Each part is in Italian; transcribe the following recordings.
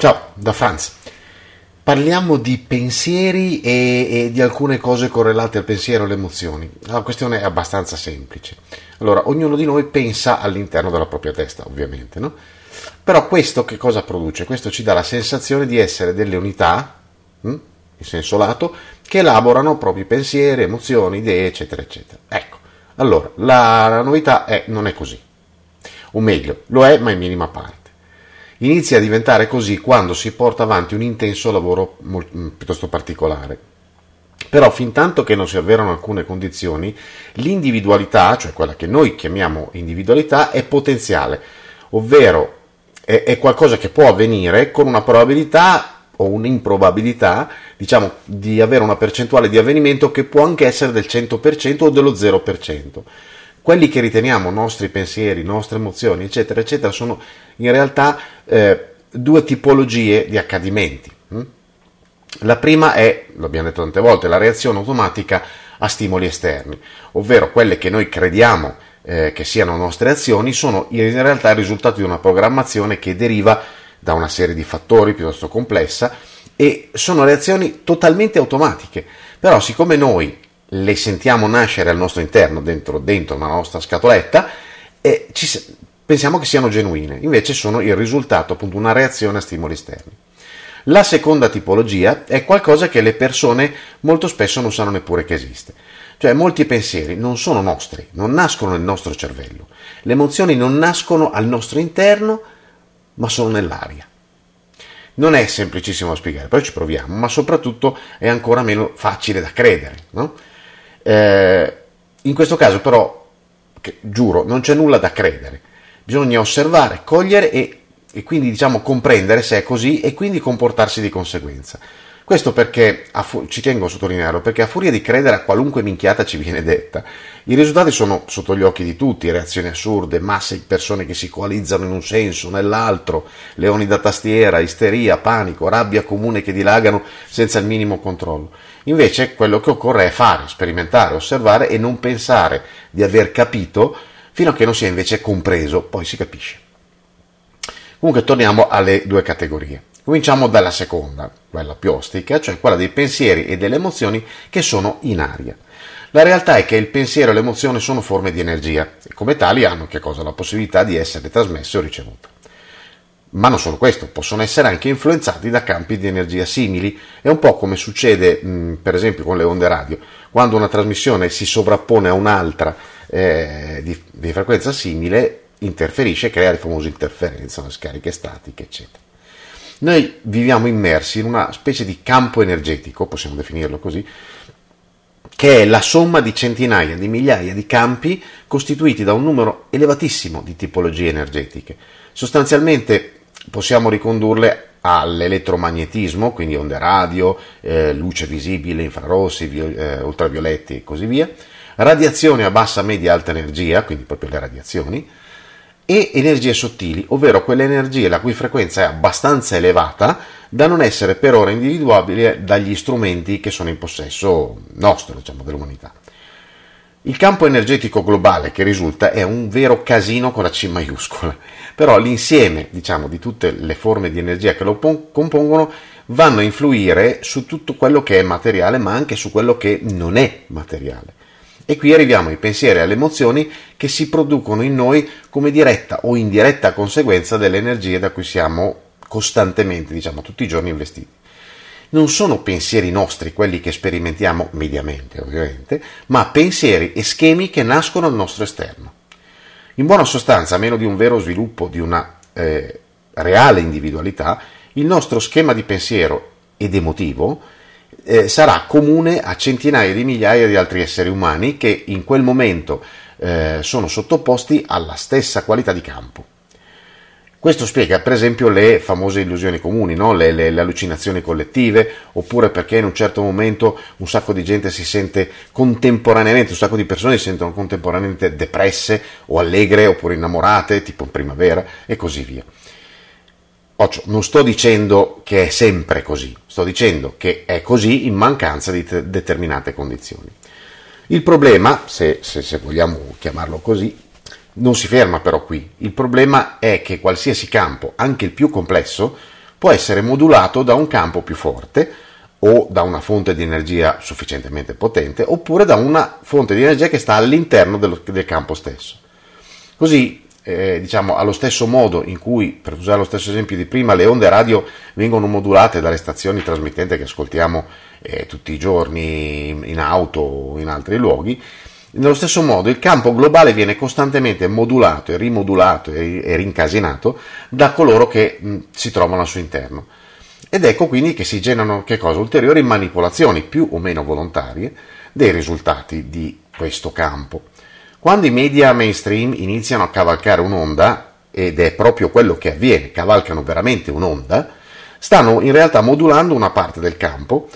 Ciao, da Franz. Parliamo di pensieri e, e, di alcune cose correlate al pensiero e alle emozioni. La questione è abbastanza semplice. Allora, ognuno di noi pensa all'interno della propria testa, ovviamente, no? Però questo che cosa produce? Questo ci dà la sensazione di essere delle unità, hm, in senso lato, che elaborano propri pensieri, emozioni, idee, eccetera, eccetera. Ecco, allora, la, la novità è non è così. O meglio, lo è, ma in minima parte. Inizia a diventare così quando si porta avanti un intenso lavoro mm, piuttosto particolare. Però fin tanto che non si avverano alcune condizioni, l'individualità, cioè quella che noi chiamiamo individualità, è potenziale, ovvero è, è qualcosa che può avvenire con una probabilità o un'improbabilità, diciamo, di avere una percentuale di avvenimento che può anche essere del 100% o dello 0% quelli che riteniamo nostri pensieri, nostre emozioni, eccetera, eccetera, sono in realtà eh, due tipologie di accadimenti. Hm? La prima è, lo abbiamo detto tante volte, la reazione automatica a stimoli esterni, ovvero quelle che noi crediamo eh, che siano nostre azioni, sono in realtà il risultato di una programmazione che deriva da una serie di fattori piuttosto complessa e sono reazioni totalmente automatiche. Però siccome noi le sentiamo nascere al nostro interno, dentro, dentro una nostra scatoletta, e ci, pensiamo che siano genuine, invece sono il risultato, appunto, una reazione a stimoli esterni. La seconda tipologia è qualcosa che le persone molto spesso non sanno neppure che esiste. Cioè molti pensieri non sono nostri, non nascono nel nostro cervello. Le emozioni non nascono al nostro interno, ma sono nell'aria. Non è semplicissimo da spiegare, poi ci proviamo, ma soprattutto è ancora meno facile da credere. No? Eh, in questo caso però, che, giuro, non c'è nulla da credere, bisogna osservare, cogliere e, e quindi diciamo comprendere se è così e quindi comportarsi di conseguenza. Questo perché, ci tengo a sottolinearlo, perché a furia di credere a qualunque minchiata ci viene detta, i risultati sono sotto gli occhi di tutti, reazioni assurde, masse di persone che si coalizzano in un senso, nell'altro, leoni da tastiera, isteria, panico, rabbia comune che dilagano senza il minimo controllo. Invece quello che occorre è fare, sperimentare, osservare e non pensare di aver capito fino a che non sia invece compreso, poi si capisce. Comunque torniamo alle due categorie. Cominciamo dalla seconda, quella più ostica, cioè quella dei pensieri e delle emozioni che sono in aria. La realtà è che il pensiero e l'emozione sono forme di energia e come tali hanno cosa, la possibilità di essere trasmesse o ricevute. Ma non solo questo, possono essere anche influenzati da campi di energia simili. È un po' come succede mh, per esempio con le onde radio, quando una trasmissione si sovrappone a un'altra eh, di, di frequenza simile, interferisce e crea le famose interferenze, le scariche statiche, eccetera. Noi viviamo immersi in una specie di campo energetico, possiamo definirlo così, che è la somma di centinaia di migliaia di campi costituiti da un numero elevatissimo di tipologie energetiche. Sostanzialmente possiamo ricondurle all'elettromagnetismo, quindi onde radio, eh, luce visibile, infrarossi, vi- eh, ultravioletti e così via, radiazione a bassa, media, alta energia, quindi proprio le radiazioni, e energie sottili, ovvero quelle energie la cui frequenza è abbastanza elevata da non essere per ora individuabile dagli strumenti che sono in possesso nostro, diciamo, dell'umanità. Il campo energetico globale che risulta è un vero casino con la C maiuscola, però l'insieme, diciamo, di tutte le forme di energia che lo compongono vanno a influire su tutto quello che è materiale, ma anche su quello che non è materiale. E qui arriviamo ai pensieri e alle emozioni che si producono in noi come diretta o indiretta conseguenza delle energie da cui siamo costantemente, diciamo tutti i giorni investiti. Non sono pensieri nostri quelli che sperimentiamo mediamente, ovviamente, ma pensieri e schemi che nascono al nostro esterno. In buona sostanza, a meno di un vero sviluppo di una eh, reale individualità, il nostro schema di pensiero ed emotivo eh, sarà comune a centinaia di migliaia di altri esseri umani che in quel momento eh, sono sottoposti alla stessa qualità di campo. Questo spiega per esempio le famose illusioni comuni, no? le, le, le, allucinazioni collettive, oppure perché in un certo momento un sacco di gente si sente contemporaneamente, un sacco di persone si sentono contemporaneamente depresse o allegre oppure innamorate, tipo in primavera e così via. Occhio, non sto dicendo che è sempre così, sto dicendo che è così in mancanza di te- determinate condizioni. Il problema, se, se, se vogliamo chiamarlo così, non si ferma però qui. Il problema è che qualsiasi campo, anche il più complesso, può essere modulato da un campo più forte o da una fonte di energia sufficientemente potente oppure da una fonte di energia che sta all'interno del, del campo stesso. Così, eh, diciamo, allo stesso modo in cui, per usare lo stesso esempio di prima, le onde radio vengono modulate dalle stazioni trasmittenti che ascoltiamo eh, tutti i giorni in auto o in altri luoghi, nello stesso modo il campo globale viene costantemente modulato e rimodulato e rincasinato da coloro che mh, si trovano al suo interno. Ed ecco quindi che si generano che cosa? ulteriori manipolazioni più o meno volontarie dei risultati di questo campo. Quando i media mainstream iniziano a cavalcare un'onda, ed è proprio quello che avviene, cavalcano veramente un'onda, stanno in realtà modulando una parte del campo,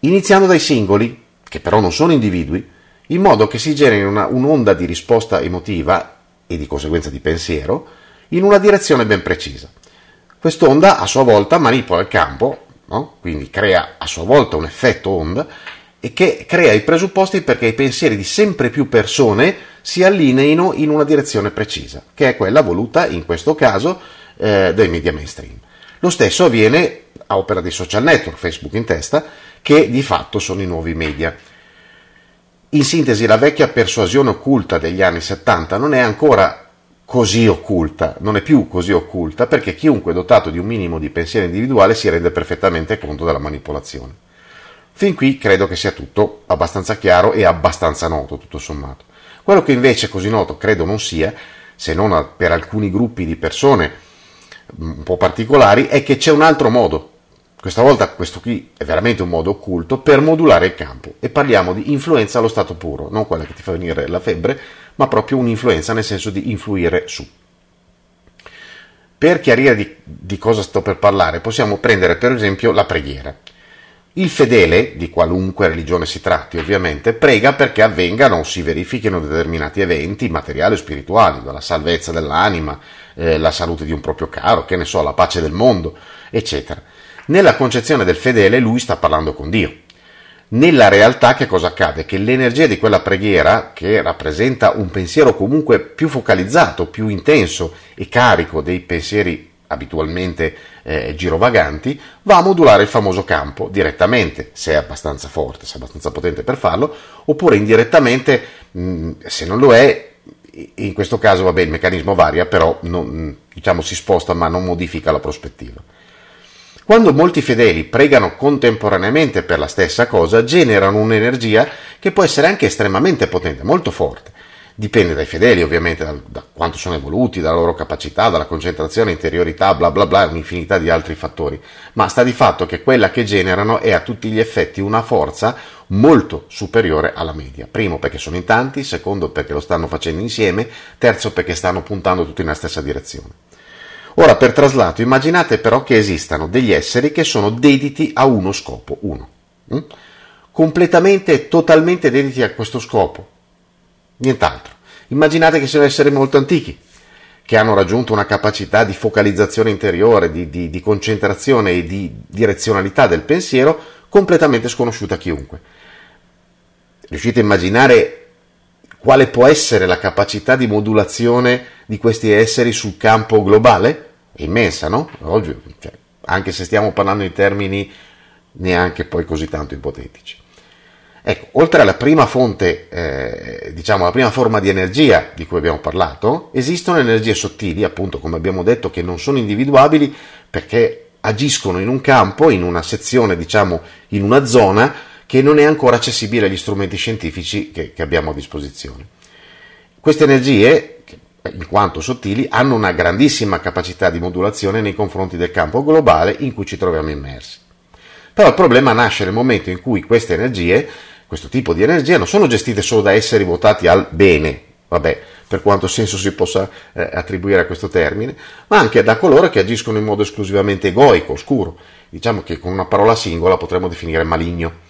iniziando dai singoli, che però non sono individui, in modo che si generi una, un'onda di risposta emotiva e di conseguenza di pensiero in una direzione ben precisa. Quest'onda a sua volta manipola il campo, no? quindi crea a sua volta un effetto onda e che crea i presupposti perché i pensieri di sempre più persone si allineino in una direzione precisa, che è quella voluta in questo caso eh, dai media mainstream. Lo stesso avviene a opera dei social network, Facebook in testa, che di fatto sono i nuovi media. In sintesi, la vecchia persuasione occulta degli anni 70 non è ancora così occulta, non è più così occulta perché chiunque dotato di un minimo di pensiero individuale si rende perfettamente conto della manipolazione. Fin qui credo che sia tutto abbastanza chiaro e abbastanza noto, tutto sommato. Quello che invece così noto credo non sia, se non per alcuni gruppi di persone un po' particolari, è che c'è un altro modo questa volta questo qui è veramente un modo occulto per modulare il campo e parliamo di influenza allo stato puro, non quella che ti fa venire la febbre, ma proprio un'influenza nel senso di influire su. Per chiarire di, di cosa sto per parlare, possiamo prendere per esempio la preghiera. Il fedele, di qualunque religione si tratti ovviamente, prega perché avvengano o si verifichino determinati eventi materiali o spirituali, dalla salvezza dell'anima, eh, la salute di un proprio caro, che ne so, la pace del mondo, eccetera. Nella concezione del fedele lui sta parlando con Dio. Nella realtà che cosa accade? Che l'energia di quella preghiera, che rappresenta un pensiero comunque più focalizzato, più intenso e carico dei pensieri abitualmente eh, girovaganti, va a modulare il famoso campo direttamente, se è abbastanza forte, se è abbastanza potente per farlo, oppure indirettamente, mh, se non lo è, in questo caso vabbè, il meccanismo varia, però non, diciamo, si sposta ma non modifica la prospettiva. Quando molti fedeli pregano contemporaneamente per la stessa cosa, generano un'energia che può essere anche estremamente potente, molto forte. Dipende dai fedeli, ovviamente, da, da quanto sono evoluti, dalla loro capacità, dalla concentrazione, interiorità, bla bla bla, un'infinità di altri fattori. Ma sta di fatto che quella che generano è a tutti gli effetti una forza molto superiore alla media. Primo perché sono in tanti, secondo perché lo stanno facendo insieme, terzo perché stanno puntando tutti nella stessa direzione. Ora, per traslato, immaginate però che esistano degli esseri che sono dediti a uno scopo, uno. Hm? Completamente e totalmente dediti a questo scopo. Nient'altro. Immaginate che siano esseri molto antichi, che hanno raggiunto una capacità di focalizzazione interiore, di, di, di concentrazione e di direzionalità del pensiero completamente sconosciuta a chiunque. Riuscite a immaginare quale può essere la capacità di modulazione di questi esseri sul campo globale? è immensa, no? Oggi, cioè, anche se stiamo parlando in termini neanche poi così tanto ipotetici. Ecco, oltre alla prima fonte, eh, diciamo la prima forma di energia di cui abbiamo parlato, esistono energie sottili, appunto come abbiamo detto, che non sono individuabili perché agiscono in un campo, in una sezione, diciamo, in una zona che non è ancora accessibile agli strumenti scientifici che, che abbiamo a disposizione. Queste energie in quanto sottili, hanno una grandissima capacità di modulazione nei confronti del campo globale in cui ci troviamo immersi. Però il problema nasce nel momento in cui queste energie, questo tipo di energia, non sono gestite solo da esseri votati al bene, vabbè, per quanto senso si possa eh, attribuire a questo termine, ma anche da coloro che agiscono in modo esclusivamente egoico, oscuro, diciamo che con una parola singola potremmo definire maligno.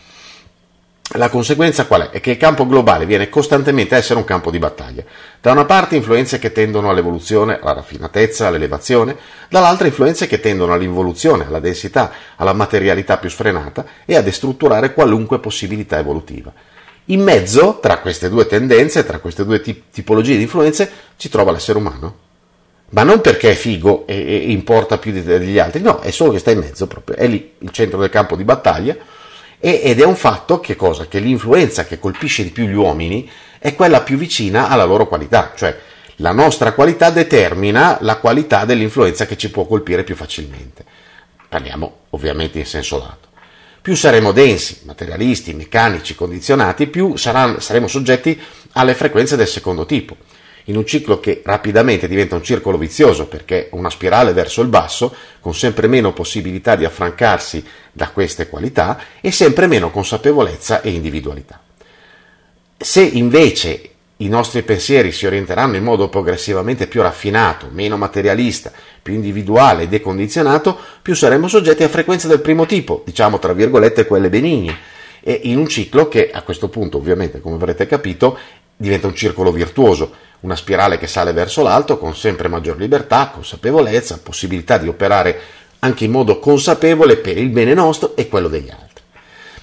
La conseguenza qual è? È che il campo globale viene costantemente a essere un campo di battaglia. Da una parte influenze che tendono all'evoluzione, alla raffinatezza, all'elevazione, dall'altra influenze che tendono all'involuzione, alla densità, alla materialità più sfrenata e a destrutturare qualunque possibilità evolutiva. In mezzo, tra queste due tendenze, tra queste due tip- tipologie di influenze, ci trova l'essere umano. ma non perché è figo e, e importa più degli altri, no, è solo che sta in mezzo proprio, è lì il centro del campo di battaglia ed è un fatto che? Che l'influenza che colpisce di più gli uomini è quella più vicina alla loro qualità, cioè la nostra qualità determina la qualità dell'influenza che ci può colpire più facilmente. Parliamo ovviamente in senso lato. Più saremo densi, materialisti, meccanici, condizionati, più saranno, saremo soggetti alle frequenze del secondo tipo in un ciclo che rapidamente diventa un circolo vizioso perché una spirale verso il basso, con sempre meno possibilità di affrancarsi da queste qualità e sempre meno consapevolezza e individualità. Se invece i nostri pensieri si orienteranno in modo progressivamente più raffinato, meno materialista, più individuale e decondizionato, più saremo soggetti a frequenze del primo tipo, diciamo tra virgolette quelle benigne, e in un ciclo che a questo punto, ovviamente, come avrete capito, diventa un circolo virtuoso, una spirale che sale verso l'alto con sempre maggior libertà, consapevolezza, possibilità di operare anche in modo consapevole per il bene nostro e quello degli altri.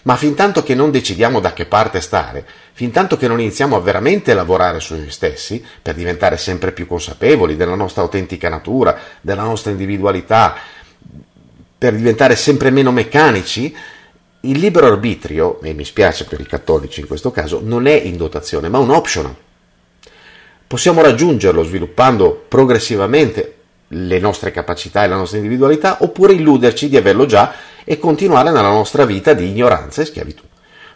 Ma fin tanto che non decidiamo da che parte stare, fin tanto che non iniziamo a veramente lavorare su noi stessi per diventare sempre più consapevoli della nostra autentica natura, della nostra individualità, per diventare sempre meno meccanici, il libero arbitrio, e mi spiace per i cattolici in questo caso, non è in dotazione, ma un optional. Possiamo raggiungerlo sviluppando progressivamente le nostre capacità e la nostra individualità, oppure illuderci di averlo già e continuare nella nostra vita di ignoranza e schiavitù.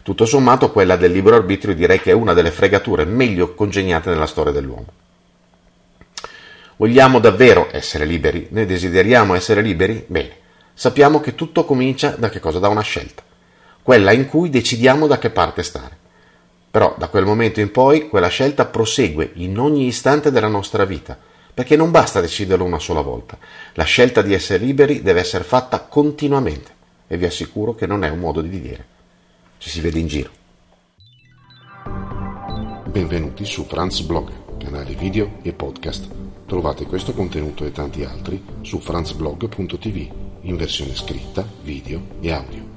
Tutto sommato quella del libero arbitrio direi che è una delle fregature meglio congegnate nella storia dell'uomo. Vogliamo davvero essere liberi? Ne desideriamo essere liberi? Bene, sappiamo che tutto comincia da? Da una scelta, quella in cui decidiamo da che parte stare. Però da quel momento in poi quella scelta prosegue in ogni istante della nostra vita, perché non basta deciderlo una sola volta. La scelta di essere liberi deve essere fatta continuamente e vi assicuro che non è un modo di dire. Ci si vede in giro. Benvenuti su Franz Blog, canale video e podcast. Trovate questo contenuto e tanti altri su franzblog.tv in versione scritta, video e audio.